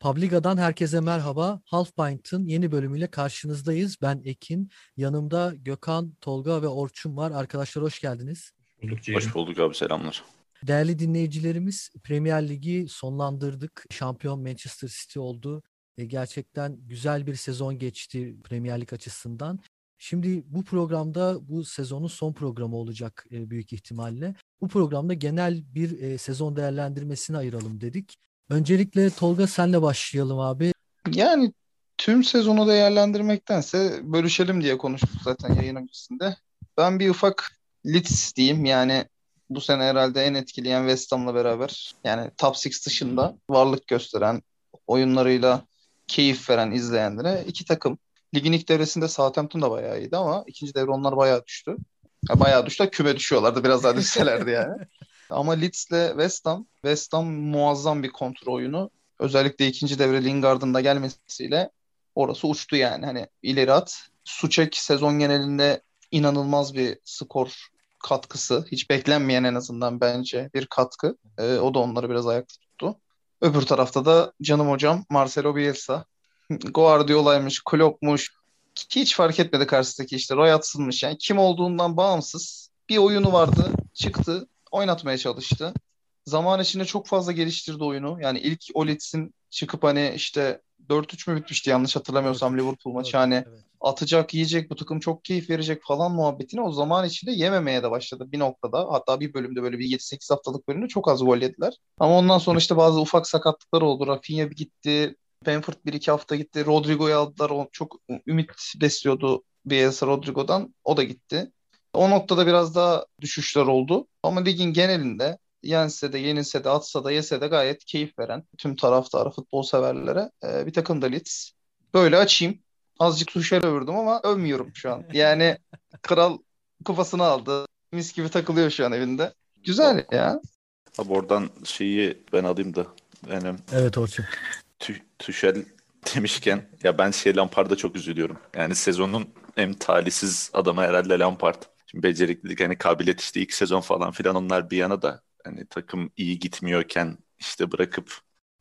Publiga'dan herkese merhaba. Half Pint'ın yeni bölümüyle karşınızdayız. Ben Ekin. Yanımda Gökhan, Tolga ve Orçun var. Arkadaşlar hoş geldiniz. Hoş bulduk abi selamlar. Değerli dinleyicilerimiz Premier Ligi sonlandırdık. Şampiyon Manchester City oldu. E, gerçekten güzel bir sezon geçti Premier Lig açısından. Şimdi bu programda bu sezonun son programı olacak e, büyük ihtimalle. Bu programda genel bir e, sezon değerlendirmesini ayıralım dedik. Öncelikle Tolga senle başlayalım abi. Yani tüm sezonu değerlendirmektense bölüşelim diye konuştuk zaten yayın öncesinde. Ben bir ufak Leeds diyeyim yani bu sene herhalde en etkileyen West Ham'la beraber yani top 6 dışında varlık gösteren oyunlarıyla keyif veren izleyenlere iki takım. Ligin ilk devresinde Southampton da bayağı iyiydi ama ikinci devre onlar bayağı düştü. Ya bayağı düştü. Küme düşüyorlardı. Biraz daha düşselerdi yani. Ama Leeds'le West Ham, West Ham muazzam bir kontrol oyunu. Özellikle ikinci devre Lingard'ın da gelmesiyle orası uçtu yani. Hani ileri at. Suçek sezon genelinde inanılmaz bir skor katkısı. Hiç beklenmeyen en azından bence bir katkı. Ee, o da onları biraz ayakta tuttu. Öbür tarafta da canım hocam Marcelo Bielsa. Guardiola'ymış, Klopp'muş. Hiç fark etmedi karşısındaki işte Roy Hudson'mış. Yani kim olduğundan bağımsız bir oyunu vardı. Çıktı oynatmaya çalıştı. Zaman içinde çok fazla geliştirdi oyunu. Yani ilk Olits'in çıkıp hani işte 4-3 mü bitmişti yanlış hatırlamıyorsam Liverpool maçı hani evet. atacak, yiyecek bu takım çok keyif verecek falan muhabbetini o zaman içinde yememeye de başladı bir noktada. Hatta bir bölümde böyle bir 7-8 haftalık bölümde çok az gol yediler. Ama ondan sonra işte bazı ufak sakatlıklar oldu. Rafinha bir gitti. Benford bir iki hafta gitti. Rodrigo'yu aldılar. O çok ümit besliyordu Bielsa Rodrigo'dan. O da gitti. O noktada biraz daha düşüşler oldu. Ama ligin genelinde yense de yenilse de atsa da yese de gayet keyif veren tüm taraftarı futbol severlere e, bir takım da Leeds. Böyle açayım. Azıcık Tuşer'e övürdüm ama övmüyorum şu an. Yani kral kupasını aldı. Mis gibi takılıyor şu an evinde. Güzel ya. Abi oradan şeyi ben alayım da. Benim evet Orçun. Tü, Tüşel demişken ya ben şey Lampard'a çok üzülüyorum. Yani sezonun en talihsiz adamı herhalde Lampard. Şimdi beceriklilik hani kabiliyet işte ilk sezon falan filan onlar bir yana da hani takım iyi gitmiyorken işte bırakıp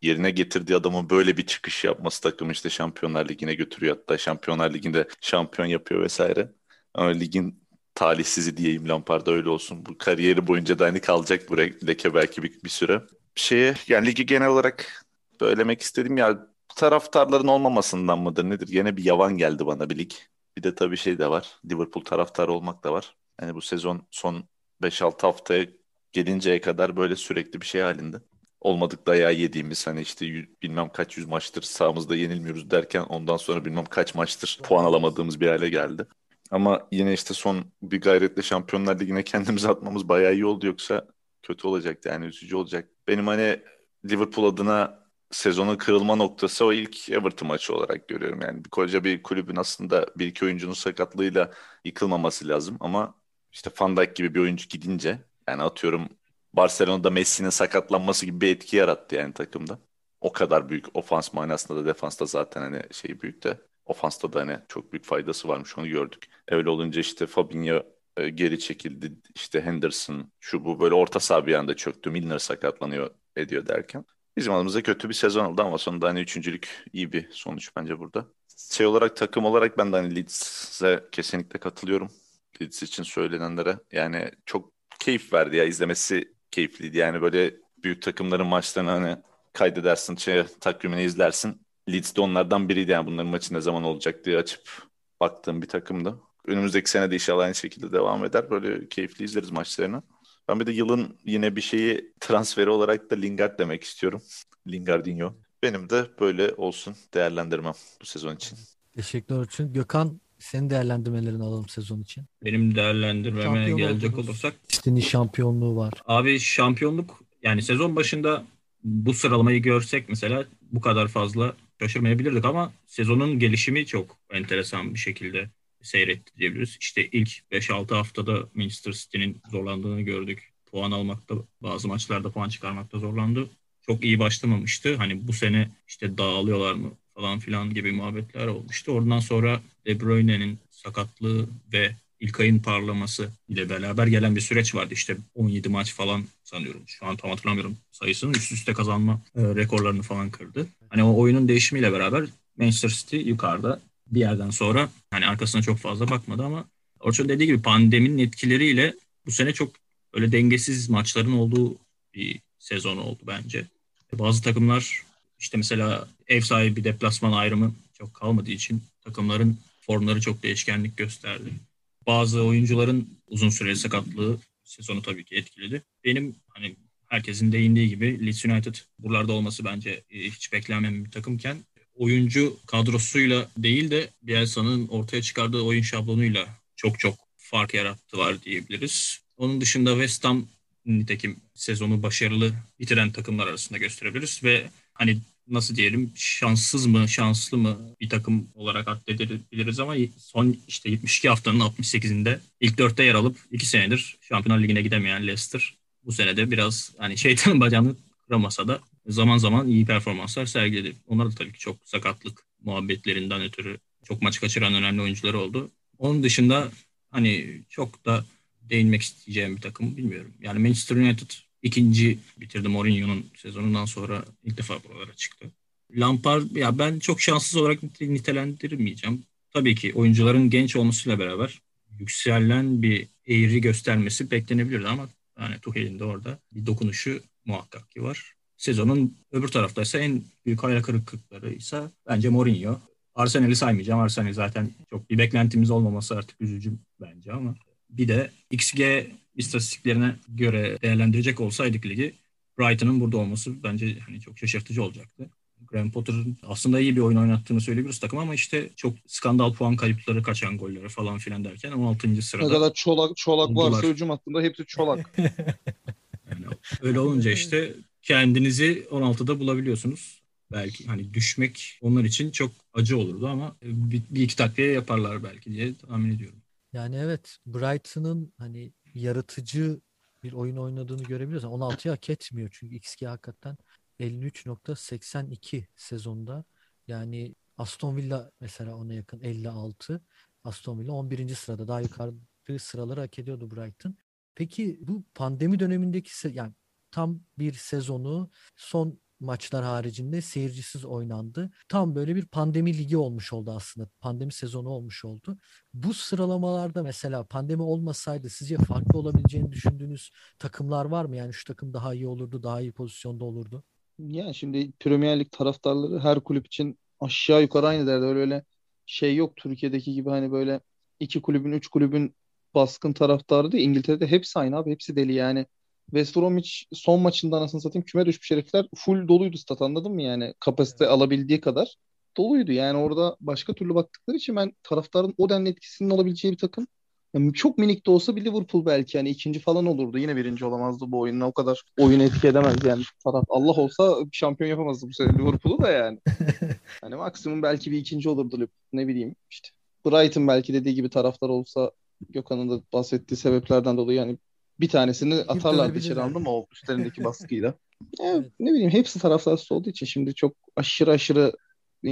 yerine getirdiği adamın böyle bir çıkış yapması takım işte Şampiyonlar Ligi'ne götürüyor hatta Şampiyonlar Ligi'nde şampiyon yapıyor vesaire. Ama ligin talihsizi diyeyim Lampard'a öyle olsun. Bu kariyeri boyunca da hani kalacak bu leke belki bir, bir süre. Şeye yani ligi genel olarak söylemek istedim ya taraftarların olmamasından mıdır nedir? Yine bir yavan geldi bana bir lig. Bir de tabii şey de var. Liverpool taraftarı olmak da var. Yani bu sezon son 5-6 haftaya gelinceye kadar böyle sürekli bir şey halinde. Olmadık dayağı yediğimiz hani işte yüz, bilmem kaç yüz maçtır sağımızda yenilmiyoruz derken ondan sonra bilmem kaç maçtır puan alamadığımız bir hale geldi. Ama yine işte son bir gayretle Şampiyonlar Ligi'ne kendimizi atmamız bayağı iyi oldu yoksa kötü olacaktı yani üzücü olacak. Benim hani Liverpool adına sezonun kırılma noktası o ilk Everton maçı olarak görüyorum. Yani koca bir kulübün aslında bir iki oyuncunun sakatlığıyla yıkılmaması lazım ama işte Van Dijk gibi bir oyuncu gidince yani atıyorum Barcelona'da Messi'nin sakatlanması gibi bir etki yarattı yani takımda. O kadar büyük ofans manasında da defansta zaten hani şey büyük de ofansta da hani çok büyük faydası varmış onu gördük. Öyle olunca işte Fabinho e, geri çekildi. işte Henderson şu bu böyle orta saha bir anda çöktü. Milner sakatlanıyor ediyor derken. Bizim adımıza kötü bir sezon oldu ama sonunda hani üçüncülük iyi bir sonuç bence burada. Şey olarak takım olarak ben de hani Leeds'e kesinlikle katılıyorum. Leeds için söylenenlere. Yani çok keyif verdi ya izlemesi keyifliydi. Yani böyle büyük takımların maçlarını hani kaydedersin, şey, takvimini izlersin. Leeds de onlardan biriydi yani bunların maçı ne zaman olacak diye açıp baktığım bir takımdı. Önümüzdeki sene de inşallah aynı şekilde devam eder. Böyle keyifli izleriz maçlarını. Ben bir de yılın yine bir şeyi transferi olarak da Lingard demek istiyorum. Lingardinho. Benim de böyle olsun değerlendirmem bu sezon için. Teşekkürler için. Gökhan senin değerlendirmelerini alalım sezon için. Benim değerlendirmeme Şampiyon gelecek oldunuz. olursak. City'nin şampiyonluğu var. Abi şampiyonluk yani sezon başında bu sıralamayı görsek mesela bu kadar fazla şaşırmayabilirdik ama sezonun gelişimi çok enteresan bir şekilde seyretti diyebiliriz. İşte ilk 5-6 haftada Manchester City'nin zorlandığını gördük. Puan almakta, bazı maçlarda puan çıkarmakta zorlandı. Çok iyi başlamamıştı. Hani bu sene işte dağılıyorlar mı falan filan gibi muhabbetler olmuştu. Oradan sonra De Bruyne'nin sakatlığı ve İlkay'ın parlaması ile beraber gelen bir süreç vardı. İşte 17 maç falan sanıyorum. Şu an tam hatırlamıyorum sayısını. Üst üste kazanma e, rekorlarını falan kırdı. Hani o oyunun değişimiyle beraber Manchester City yukarıda bir yerden sonra hani arkasına çok fazla bakmadı ama Orçun dediği gibi pandeminin etkileriyle bu sene çok öyle dengesiz maçların olduğu bir sezon oldu bence. Bazı takımlar işte mesela ev sahibi deplasman ayrımı çok kalmadığı için takımların formları çok değişkenlik gösterdi. Bazı oyuncuların uzun süreli sakatlığı sezonu tabii ki etkiledi. Benim hani herkesin değindiği gibi Leeds United buralarda olması bence e, hiç beklenmeyen bir takımken oyuncu kadrosuyla değil de Bielsa'nın ortaya çıkardığı oyun şablonuyla çok çok fark yarattılar diyebiliriz. Onun dışında West Ham nitekim sezonu başarılı bitiren takımlar arasında gösterebiliriz ve hani nasıl diyelim şanssız mı şanslı mı bir takım olarak addedebiliriz ama son işte 72 haftanın 68'inde ilk dörtte yer alıp iki senedir Şampiyonlar Ligi'ne gidemeyen Leicester bu senede biraz hani şeytanın bacağını kıramasa da zaman zaman iyi performanslar sergiledi. Onlar da tabii ki çok sakatlık muhabbetlerinden ötürü çok maç kaçıran önemli oyuncuları oldu. Onun dışında hani çok da değinmek isteyeceğim bir takım bilmiyorum. Yani Manchester United ikinci bitirdi Mourinho'nun sezonundan sonra ilk defa buralara çıktı. Lampard ya ben çok şanssız olarak nitelendirmeyeceğim. Tabii ki oyuncuların genç olmasıyla beraber yükselen bir eğri göstermesi beklenebilirdi ama yani Tuchel'in de orada bir dokunuşu muhakkak ki var. Sezonun öbür taraftaysa en büyük hayal kırıklıkları ise bence Mourinho. Arsenal'i saymayacağım. Arsenal zaten çok bir beklentimiz olmaması artık üzücü bence ama bir de XG istatistiklerine göre değerlendirecek olsaydık ligi Brighton'ın burada olması bence hani çok şaşırtıcı olacaktı. Graham Potter'ın aslında iyi bir oyun oynattığını söyleyebiliriz takım ama işte çok skandal puan kayıpları, kaçan golleri falan filan derken 16. sırada. Ne kadar çolak çolak oldular. varsa hücum hattında hepsi çolak. yani öyle olunca işte kendinizi 16'da bulabiliyorsunuz. Belki hani düşmek onlar için çok acı olurdu ama bir, bir iki takviye yaparlar belki diye tahmin ediyorum. Yani evet Brighton'ın hani yaratıcı bir oyun oynadığını görebiliyoruz. 16'yı hak etmiyor çünkü XG hakikaten 53.82 sezonda. Yani Aston Villa mesela ona yakın 56. Aston Villa 11. sırada daha yukarıda sıraları hak ediyordu Brighton. Peki bu pandemi dönemindeki yani tam bir sezonu son maçlar haricinde seyircisiz oynandı. Tam böyle bir pandemi ligi olmuş oldu aslında. Pandemi sezonu olmuş oldu. Bu sıralamalarda mesela pandemi olmasaydı sizce farklı olabileceğini düşündüğünüz takımlar var mı? Yani şu takım daha iyi olurdu, daha iyi pozisyonda olurdu. Yani şimdi Premier Lig taraftarları her kulüp için aşağı yukarı aynı derdi. Öyle öyle şey yok Türkiye'deki gibi hani böyle iki kulübün, üç kulübün baskın taraftarı değil. İngiltere'de hepsi aynı abi. Hepsi deli yani. West Bromwich son maçında anasını satayım küme düşmüş herifler full doluydu stat anladın mı yani kapasite evet. alabildiği kadar doluydu. Yani orada başka türlü baktıkları için ben taraftarın o denli etkisinin olabileceği bir takım yani çok minik de olsa bir Liverpool belki yani ikinci falan olurdu. Yine birinci olamazdı bu oyunla. O kadar oyun etki edemez yani taraf. Allah olsa şampiyon yapamazdı bu sene Liverpool'u da yani. hani maksimum belki bir ikinci olurdu Liverpool. Ne bileyim işte. Brighton belki dediği gibi taraftar olsa Gökhan'ın da bahsettiği sebeplerden dolayı yani bir tanesini atarlar içeri anladın mı o üstlerindeki baskıyla. Yani, ne bileyim hepsi taraftarsız olduğu için şimdi çok aşırı aşırı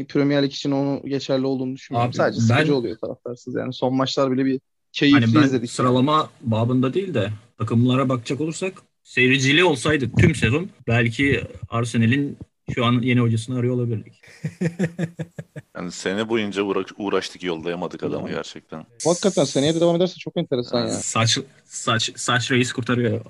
Premier Lig için onu geçerli olduğunu düşünmüyorum. Abi, Sadece ben... sıkıcı oluyor taraftarsız yani. Son maçlar bile bir keyifli hani ben izledik. Sıralama babında değil de takımlara bakacak olursak seyircili olsaydı tüm sezon belki Arsenal'in şu an yeni hocasını arıyor olabilirdik. yani sene boyunca uğra- uğraştık yollayamadık adamı gerçekten. Hakikaten seneye de devam ederse çok enteresan yani. yani. Saç saç saç reis kurtarıyor.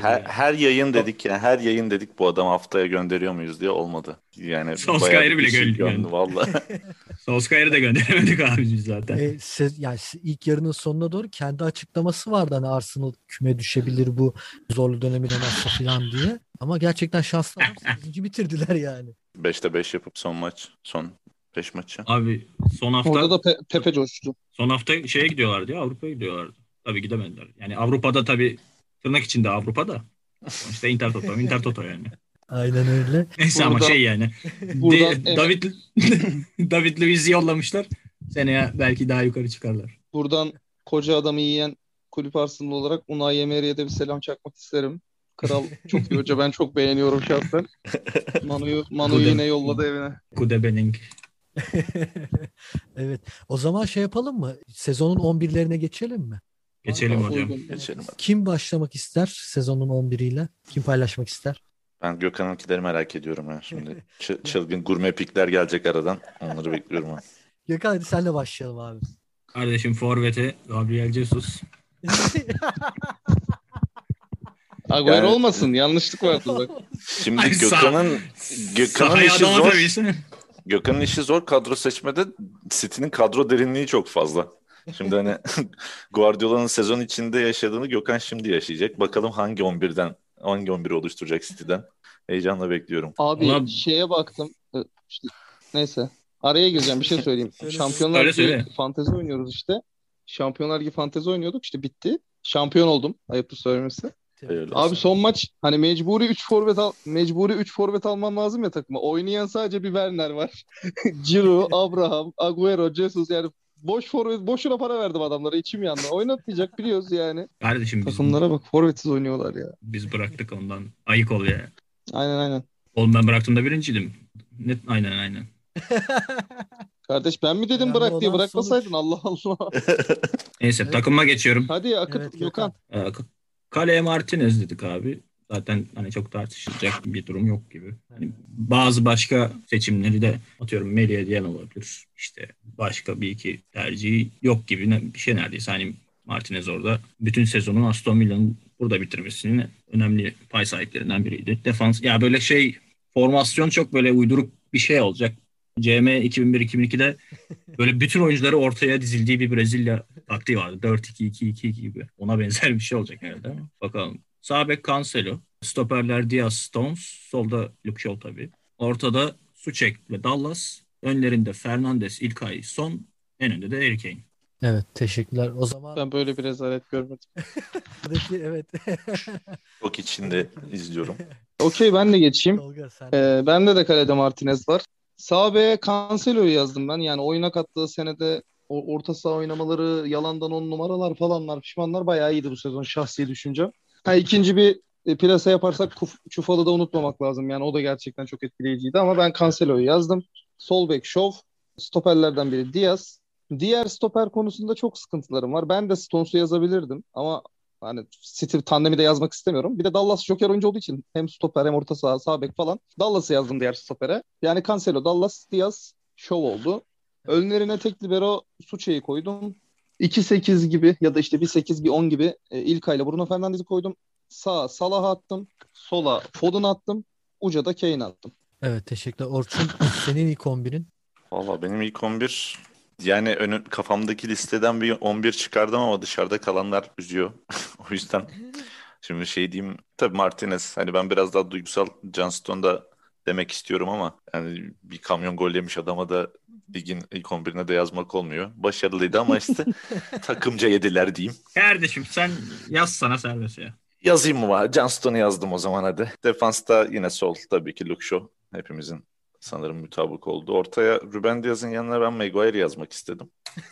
her, her yayın dedik ya, her yayın dedik bu adamı haftaya gönderiyor muyuz diye olmadı. Yani Solskjaer'i bile gönderiyor. Valla. Solskjaer'i de gönderemedik abi biz zaten. E, siz, yani ilk yarının sonuna doğru kendi açıklaması vardı hani Arsenal küme düşebilir bu zorlu dönemi dönemezse falan diye. Ama gerçekten şanslı adam 8. bitirdiler yani. 5'te 5 yapıp son maç, son 5 maçı. Abi son hafta... Orada da Pe- Pepe coştu. Son hafta şeye gidiyorlardı ya Avrupa'ya gidiyorlardı. Tabii gidemediler. Yani Avrupa'da tabii tırnak içinde Avrupa'da. İşte Inter Toto, Inter Toto yani. Aynen öyle. Neyse ama şey yani. De, David David Luiz'i yollamışlar. Seneye belki daha yukarı çıkarlar. Buradan koca adamı yiyen kulüp Arsenal olarak Unai Emery'e de bir selam çakmak isterim. Kral çok iyi hoca. Ben çok beğeniyorum şahsen. Manu'yu Manu'yu yine yolladı evine. Kudebening. evet. O zaman şey yapalım mı? Sezonun 11'lerine geçelim mi? Geçelim hocam. Geçelim. Kim başlamak ister sezonun 11'iyle? Kim paylaşmak ister? Ben Gökhan'ınkileri merak ediyorum ha şimdi. Ç- çılgın gurme pikler gelecek aradan. Onları bekliyorum ha. Gökhan hadi senle başlayalım abi. Kardeşim Forvet'e Gabriel Jesus. Agüero Yani- olmasın. Yanlışlık vardı bak. Şimdi Ay, sağ- Gökhan'ın Gökhan'ın Sahaya işi adama zor. Gökhan'ın işi zor kadro seçmede. City'nin kadro derinliği çok fazla. Şimdi hani Guardiola'nın sezon içinde yaşadığını Gökhan şimdi yaşayacak. Bakalım hangi 11'den hangi 11'i oluşturacak City'den. Heyecanla bekliyorum. Abi Ulan- şeye baktım. Ee, işte, neyse. Araya gireceğim bir şey söyleyeyim. Söyle. Şampiyonlar Söyle, Ligi söyle. fantezi oynuyoruz işte. Şampiyonlar Ligi fantezi oynuyorduk işte bitti. Şampiyon oldum. Ayıptır söylemesi. Abi olsun. son maç hani mecburi 3 forvet al mecburi 3 forvet alman lazım ya takıma. Oynayan sadece bir Werner var. Giroud, Abraham, Agüero, Jesus yani boş forvet boşuna para verdim adamlara içim yandı. Oynatmayacak biliyoruz yani. Kardeşim biz, Takımlara bak forvetsiz oynuyorlar ya. biz bıraktık ondan. Ayık ol ya. Aynen aynen. Oğlum ben bıraktığımda birinciydim. Net aynen aynen. Kardeş ben mi dedim Önemli bırak diye bırakmasaydın Allah Allah. Neyse Evet. takıma geçiyorum. Hadi akıt Evet, Gökhan. Ee, K- Kaleye Martinez dedik abi. Zaten hani çok tartışılacak bir durum yok gibi. Hani bazı başka seçimleri de atıyorum Melih'e diyen olabilir. İşte başka bir iki tercihi yok gibi bir şey neredeyse. Hani Martinez orada bütün sezonu Aston Villa'nın burada bitirmesinin önemli pay sahiplerinden biriydi. Defans ya böyle şey formasyon çok böyle uyduruk bir şey olacak. CM 2001-2002'de böyle bütün oyuncuları ortaya dizildiği bir Brezilya taktiği vardı. 4-2-2-2 gibi. Ona benzer bir şey olacak herhalde bakalım. Sağ bek Cancelo. Stoperler Diaz Stones. Solda Luke Shaw tabii. Ortada Suçek ve Dallas. Önlerinde Fernandes, İlkay, Son. En önde de Harry Kane. evet teşekkürler. O zaman Ben böyle bir rezalet görmedim. buradaki evet. Çok içinde izliyorum. Okey ben de geçeyim. Tolga sen. Ee, bende de kalede Martinez var. Sağ B'ye Cancelo'yu yazdım ben. Yani oyuna kattığı senede o orta saha oynamaları, yalandan on numaralar falanlar, pişmanlar bayağı iyiydi bu sezon şahsi düşüncem. Ha, ikinci bir e, plase yaparsak Kuf- Çufalı da unutmamak lazım. Yani o da gerçekten çok etkileyiciydi ama ben Cancelo'yu yazdım. Sol bek Şov, stoperlerden biri Diaz. Diğer stoper konusunda çok sıkıntılarım var. Ben de Stones'u yazabilirdim ama hani City tandemi de yazmak istemiyorum. Bir de Dallas Joker oyuncu olduğu için hem stoper hem orta saha, sağ bek falan. Dallas'ı yazdım diğer stopere. Yani Cancelo, Dallas, Diaz, Şov oldu. Önlerine tek libero Suçe'yi koydum. 2-8 gibi ya da işte bir 8 bir 10 gibi e, İlkay'la Bruno Fernandes'i koydum. Sağa Salah'ı attım. Sola Foden'ı attım. Uca da Kane'i attım. Evet teşekkürler. Orçun senin ilk 11'in. Valla benim ilk 11 yani önü, kafamdaki listeden bir 11 çıkardım ama dışarıda kalanlar üzüyor. o yüzden şimdi şey diyeyim tabii Martinez hani ben biraz daha duygusal Johnston da demek istiyorum ama yani bir kamyon gol yemiş adama da ligin ilk 11'ine de yazmak olmuyor. Başarılıydı ama işte takımca yediler diyeyim. Kardeşim sen yaz sana serbest ya. Yazayım mı? Johnston'u yazdım o zaman hadi. Defansta yine sol tabii ki Luke Shaw. Hepimizin sanırım mutabık oldu. Ortaya Ruben Diaz'ın yanına ben Maguire yazmak istedim.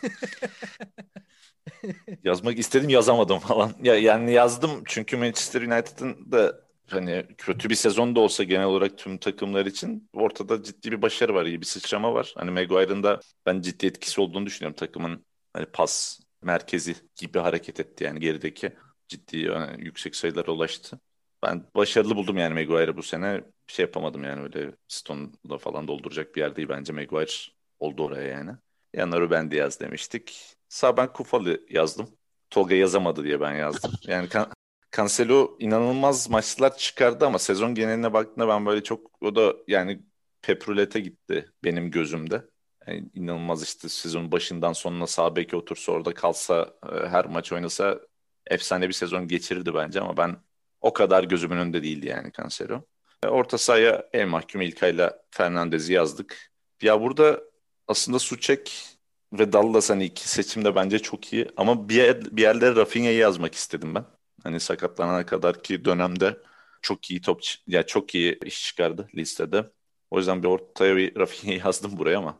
yazmak istedim yazamadım falan. Ya, yani yazdım çünkü Manchester United'ın da hani kötü bir sezon da olsa genel olarak tüm takımlar için ortada ciddi bir başarı var, iyi bir sıçrama var. Hani Maguire'ın da ben ciddi etkisi olduğunu düşünüyorum takımın hani pas merkezi gibi hareket etti yani gerideki ciddi yani yüksek sayılara ulaştı. Ben başarılı buldum yani Maguire'ı bu sene. Bir şey yapamadım yani öyle Stone'la falan dolduracak bir yer değil bence Maguire oldu oraya yani. Yanına Ruben Diaz demiştik. Sağ ben Kufalı yazdım. Tolga yazamadı diye ben yazdım. Yani Can- Cancelo inanılmaz maçlar çıkardı ama sezon geneline baktığında ben böyle çok o da yani Peprulete gitti benim gözümde. Yani inanılmaz işte sezon başından sonuna sağ beke otursa orada kalsa e, her maç oynasa efsane bir sezon geçirirdi bence ama ben o kadar gözümün önünde değildi yani Cancelo. E, Orta sahaya el mahkum İlkay'la Fernandez'i yazdık. Ya burada aslında Suçek ve Dallas hani iki seçimde bence çok iyi ama bir, yer, bir yerlere Rafinha'yı yazmak istedim ben. Hani sakatlanana kadar ki dönemde çok iyi top ya çok iyi iş çıkardı listede. O yüzden bir ortaya bir Rafinha'yı yazdım buraya ama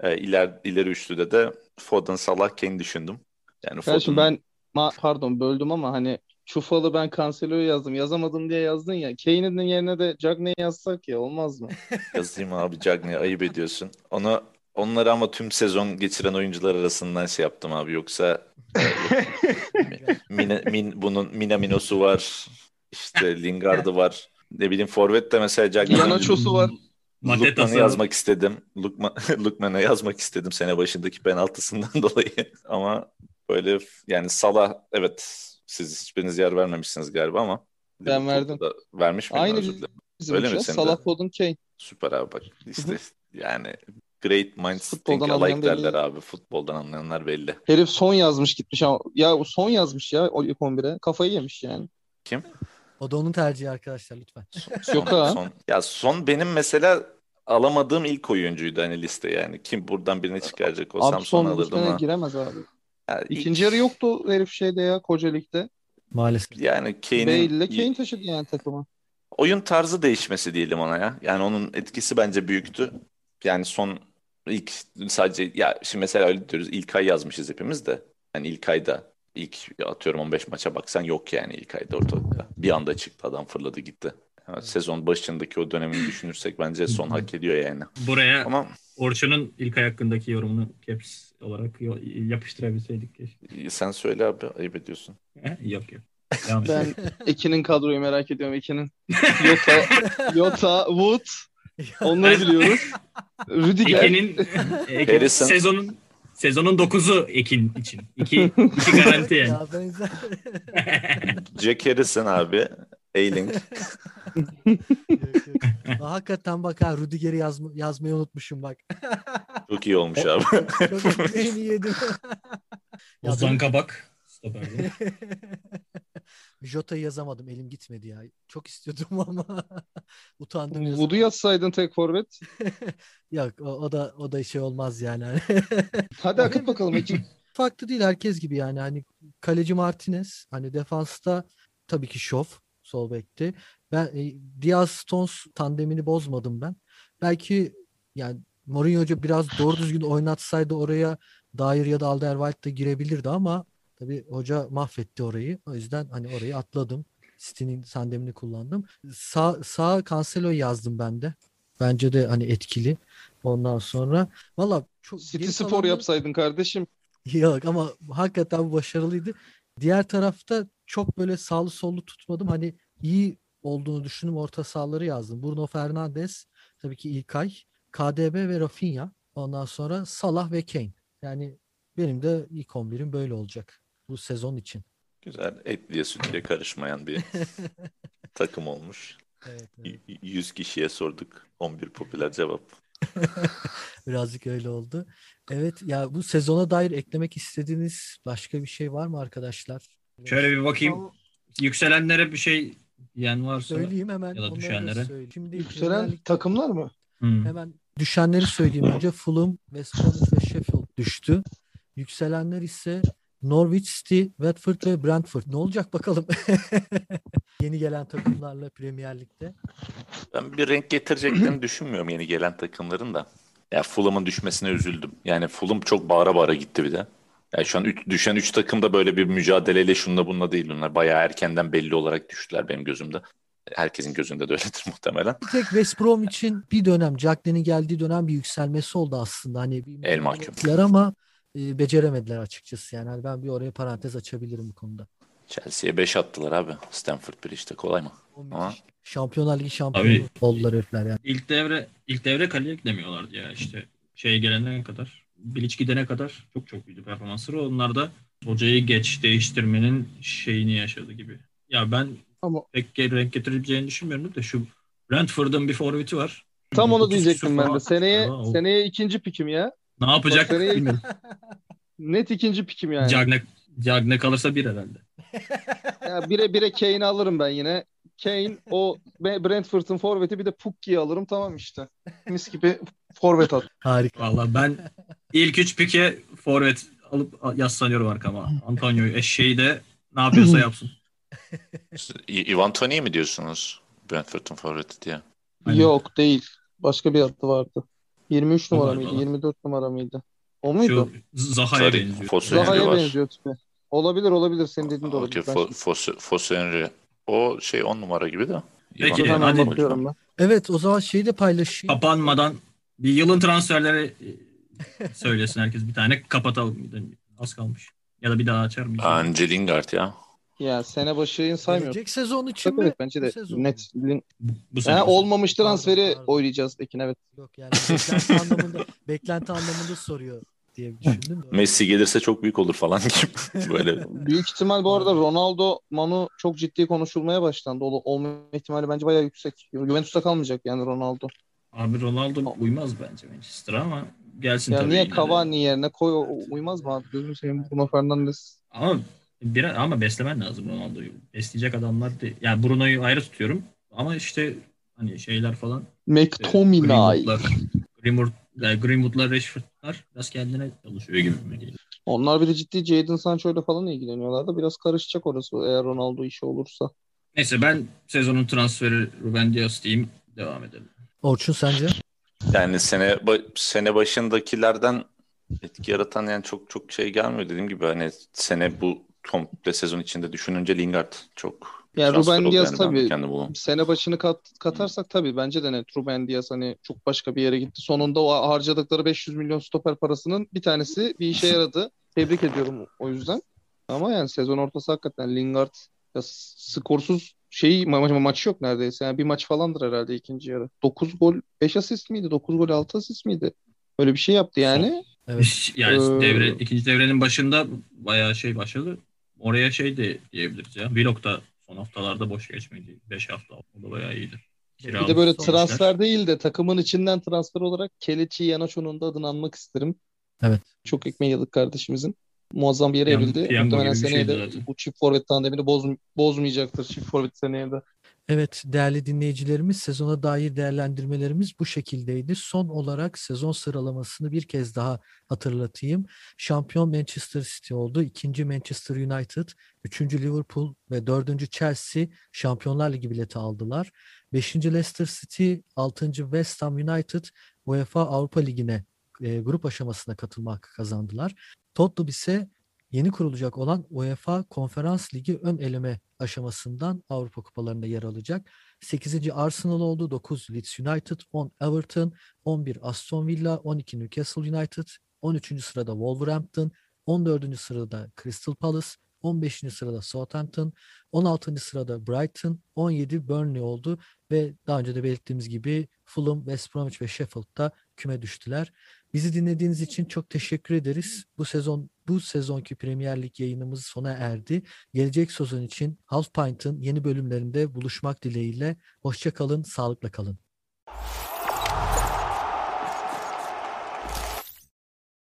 e, iler, ileri üçlüde de Foden, Salah, Kane düşündüm. Yani Foden ben ma- pardon böldüm ama hani Çufalı ben Cancelo'yu yazdım. Yazamadım diye yazdın ya. Kane'in yerine de Cagney'i yazsak ya olmaz mı? yazayım abi Cagney'i ayıp ediyorsun. Onu onları ama tüm sezon geçiren oyuncular arasından şey yaptım abi. Yoksa Mina, min, bunun Minamino'su var. İşte Lingard'ı var. Ne bileyim Forvet de mesela Cagney'in Yanaçosu var. Lukman'ı Matetası yazmak istedim. Lukman, Lukman'a yazmak istedim sene başındaki penaltısından dolayı. Ama böyle yani Salah evet siz hiçbiriniz yer vermemişsiniz galiba ama Ben verdim. da vermiş miydim Aynı bizim Öyle mi Salah? Foden Kane. Süper abi bak işte yani great minds Futboldan think alike derler belli. abi. Futboldan anlayanlar belli. Herif son yazmış gitmiş ama. Ya o son yazmış ya o ilk 11'e. Kafayı yemiş yani. Kim? O da onun tercihi arkadaşlar lütfen. Yok ha. Son, ya son benim mesela alamadığım ilk oyuncuydu hani liste yani. Kim buradan birini çıkaracak olsam Abi son son alırdım ama. giremez abi. Yani ilk- İkinci yarı yoktu herif şeyde ya Koca Lig'de. Maalesef. Yani Kane'in ile Kane taşıdı yani takımı. oyun tarzı değişmesi diyelim ona ya. Yani onun etkisi bence büyüktü. Yani son ilk sadece ya şimdi mesela öyle diyoruz ilk ay yazmışız hepimiz de. Hani ilk ayda ilk atıyorum 15 maça baksan yok yani ilk ayda ortalıkta. Bir anda çıktı adam fırladı gitti. Yani sezon başındaki o dönemini düşünürsek bence son hak ediyor yani. Buraya Ama Orçun'un ilk ay hakkındaki yorumunu caps olarak yapıştırabilseydik keşke. sen söyle abi ayıp ediyorsun. Yok yok. Devam Ben. Ekin'in kadroyu merak ediyorum. Ekin'in. Yota, Yota, Wood. Onları biliyoruz. Rüdiger. Ekin'in Ekin, Harrison. sezonun sezonun 9'u Ekin için. İki, iki garanti yani. ya benzer. Jack Harrison abi. Ailing. Hakikaten bak ha Rudiger'i yazma, yazmayı unutmuşum bak. Çok iyi olmuş abi. Çok iyi yedim. Ozan Kabak. Jota'yı yazamadım. Elim gitmedi ya. Çok istiyordum ama utandım. Wood'u yazsaydın tek forvet. Yok o, o da o da şey olmaz yani. Hadi akıt bakalım. Farklı değil herkes gibi yani. Hani kaleci Martinez, hani defansta tabii ki Şov sol bekte. Ben e, Diaz Stones tandemini bozmadım ben. Belki yani Mourinho Hoca biraz doğru düzgün oynatsaydı oraya Dair ya da Alderweireld de girebilirdi ama tabii hoca mahvetti orayı. O yüzden hani orayı atladım. City'nin tandemini kullandım. Sağ, sağ Cancelo'yu yazdım ben de. Bence de hani etkili. Ondan sonra valla çok City Spor kalanları- yapsaydın kardeşim. Yok ama hakikaten başarılıydı. Diğer tarafta çok böyle sağlı sollu tutmadım. Hani iyi olduğunu düşündüm. Orta sahaları yazdım. Bruno Fernandes, tabii ki İlkay, KDB ve Rafinha. Ondan sonra Salah ve Kane. Yani benim de ilk 11'im böyle olacak bu sezon için. Güzel etliye sütlüye karışmayan bir takım olmuş. Evet, evet. Y- 100 kişiye sorduk. 11 popüler cevap. Birazcık öyle oldu. Evet ya bu sezona dair eklemek istediğiniz başka bir şey var mı arkadaşlar? Şöyle bir bakayım. Yükselenlere bir şey diyen varsa. Söyleyeyim hemen. Ya da düşenlere. Şimdi Yükselen Lig- takımlar mı? Hmm. Hemen düşenleri söyleyeyim önce. Fulham, West Bromwich ve Sheffield düştü. Yükselenler ise Norwich City, Watford ve Brentford. Ne olacak bakalım. Yeni gelen takımlarla Premier Lig'de. Ben bir renk getireceklerini düşünmüyorum yeni gelen takımların da. Ya Fulham'ın düşmesine üzüldüm. Yani Fulham çok bağıra bağıra gitti bir de. Yani şu an üç, düşen 3 takım da böyle bir mücadeleyle şunla bununla değil. Onlar bayağı erkenden belli olarak düştüler benim gözümde. Herkesin gözünde de öyledir muhtemelen. Bir tek West Brom için bir dönem, Jacklin'in geldiği dönem bir yükselmesi oldu aslında. Hani bir El mahkum. ama e, beceremediler açıkçası. Yani hani ben bir oraya parantez açabilirim bu konuda. Chelsea'ye 5 attılar abi. Stanford Bridge'de kolay mı? Ama-. Şampiyonlar Ligi şampiyonu Abi- oldular herifler yani. İlk devre ilk devre kaleye eklemiyorlardı ya işte şeye gelene kadar. Bilic gidene kadar çok çok iyiydi performansları. Onlar da hocayı geç değiştirmenin şeyini yaşadı gibi. Ya ben Ama pek geri renk getirebileceğini düşünmüyorum da şu Brentford'un bir forveti var. tam onu 30 diyecektim ben de. Seneye o- seneye ikinci pikim ya. Ne yapacak bilmiyorum. Net ikinci pikim yani. Cagne, Cagne kalırsa bir herhalde. Ya bire bire Kane'i alırım ben yine. Kane o Brentford'un forveti bir de Pukki'yi alırım tamam işte. Mis gibi forvet at. Harika. Valla ben ilk üç pike forvet alıp yaslanıyorum arkama. Antonio eşeği de ne yapıyorsa yapsın. Ivan Toney mi diyorsunuz? Brentford'un favoriti diye. Aynen. Yok değil. Başka bir adı vardı. 23 numara mıydı? falan. 24 numara mıydı? O muydu? Şu Zaha'ya benziyor. Fosu Zaha'ya var. benziyor tipi. Olabilir olabilir. Senin dediğin de Okey, olabilir. Ben Fo- şimdi- Fosu, Fosu Henry. O şey 10 numara gibi de. Peki, Ivan Hemen hadi. bakıyorum ben. Evet o zaman şeyi de paylaşayım. Kapanmadan bir yılın transferleri Söylesin herkes bir tane kapatalım. Az kalmış. Ya da bir daha açar mıyız? Bence Lingard ya. Ya sene başını saymıyorum. Gelecek sezon için Tabii mi? evet, bence de sezon net. Bu, sene. Ha, olmamış Pardon, transferi pardon. oylayacağız Ekin evet. Yok yani beklenti anlamında beklenti anlamında soruyor diye düşündüm. de. Messi gelirse çok büyük olur falan gibi. Böyle Büyük ihtimal bu arada Ronaldo Manu çok ciddi konuşulmaya başlandı. Ol- olma ihtimali bence bayağı yüksek. Juventus'ta kalmayacak yani Ronaldo. Abi Ronaldo uymaz bence Manchester'a ama gelsin Ya tabii. niye. Cavani yerine koy uymaz mı abi? Gözünü seveyim Bruno Fernandes. Ama bir, ama beslemen lazım Ronaldo'yu. Besleyecek adamlar değil. Yani Bruno'yu ayrı tutuyorum. Ama işte hani şeyler falan. e, McTominay. Greenwood'lar, Greenwood, yani Greenwood'lar, Rashford'lar biraz kendine çalışıyor gibi geliyor? Onlar bir de ciddi Jadon Sancho'yla falan ilgileniyorlar da biraz karışacak orası eğer Ronaldo işi olursa. Neyse ben sezonun transferi Ruben Dias diyeyim. Devam edelim. Orçun sence? yani sene sene başındakilerden etki yaratan yani çok çok şey gelmiyor dediğim gibi hani sene bu komple sezon içinde düşününce Lingard çok Ya transfer Ruben Dias yani tabii sene başını kat, katarsak tabii bence de net Ruben Dias hani çok başka bir yere gitti. Sonunda o harcadıkları 500 milyon stoper parasının bir tanesi bir işe yaradı. Tebrik ediyorum o yüzden. Ama yani sezon ortası hakikaten Lingard ya skorsuz şey ma- ma- maç yok neredeyse. Yani bir maç falandır herhalde ikinci yarı. 9 gol 5 asist miydi? 9 gol 6 asist miydi? Öyle bir şey yaptı yani. Evet. Yani Ee, devre, ikinci devrenin başında bayağı şey başladı. Oraya şey de diyebiliriz ya. Vlog da son haftalarda boş geçmedi. 5 hafta. O da bayağı iyiydi. Bir de böyle transfer değil de takımın içinden transfer olarak Kelechi Iheanacho'nun da adını anmak isterim. Evet. Çok ekmeği yedik kardeşimizin. Muazzam bir yere evrildi. Muhtemelen seneye de bu çift forvet tandemini boz, bozmayacaktır çift forvet seneye de. Evet değerli dinleyicilerimiz sezona dair değerlendirmelerimiz bu şekildeydi. Son olarak sezon sıralamasını bir kez daha hatırlatayım. Şampiyon Manchester City oldu. İkinci Manchester United, üçüncü Liverpool ve dördüncü Chelsea Şampiyonlar Ligi bileti aldılar. Beşinci Leicester City, altıncı West Ham United UEFA Avrupa Ligi'ne e, grup aşamasına katılma hakkı kazandılar. Tottenham ise yeni kurulacak olan UEFA Konferans Ligi ön eleme aşamasından Avrupa kupalarında yer alacak. 8. Arsenal oldu, 9 Leeds United, 10 Everton, 11 Aston Villa, 12 Newcastle United, 13. sırada Wolverhampton, 14. sırada Crystal Palace, 15. sırada Southampton, 16. sırada Brighton, 17 Burnley oldu ve daha önce de belirttiğimiz gibi Fulham, West Bromwich ve Sheffield da küme düştüler. Bizi dinlediğiniz için çok teşekkür ederiz. Bu sezon bu sezonki Premier Lig yayınımız sona erdi. Gelecek sezon için Half Pint'ın yeni bölümlerinde buluşmak dileğiyle. Hoşça kalın, sağlıkla kalın.